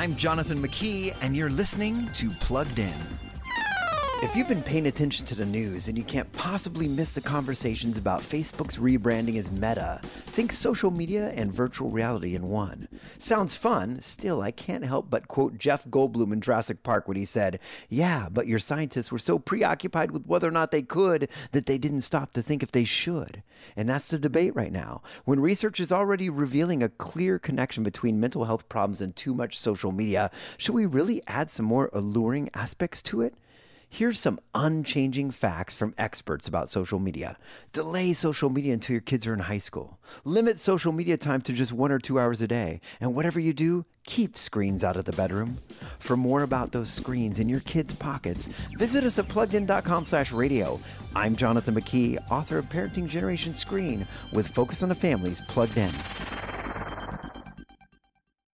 I'm Jonathan McKee, and you're listening to Plugged In. If you've been paying attention to the news and you can't possibly miss the conversations about Facebook's rebranding as Meta, think social media and virtual reality in one. Sounds fun, still, I can't help but quote Jeff Goldblum in Jurassic Park when he said, Yeah, but your scientists were so preoccupied with whether or not they could that they didn't stop to think if they should. And that's the debate right now. When research is already revealing a clear connection between mental health problems and too much social media, should we really add some more alluring aspects to it? Here's some unchanging facts from experts about social media. Delay social media until your kids are in high school. Limit social media time to just one or two hours a day. And whatever you do, keep screens out of the bedroom. For more about those screens in your kids' pockets, visit us at pluggedin.com slash radio. I'm Jonathan McKee, author of Parenting Generation Screen, with Focus on the Family's Plugged In.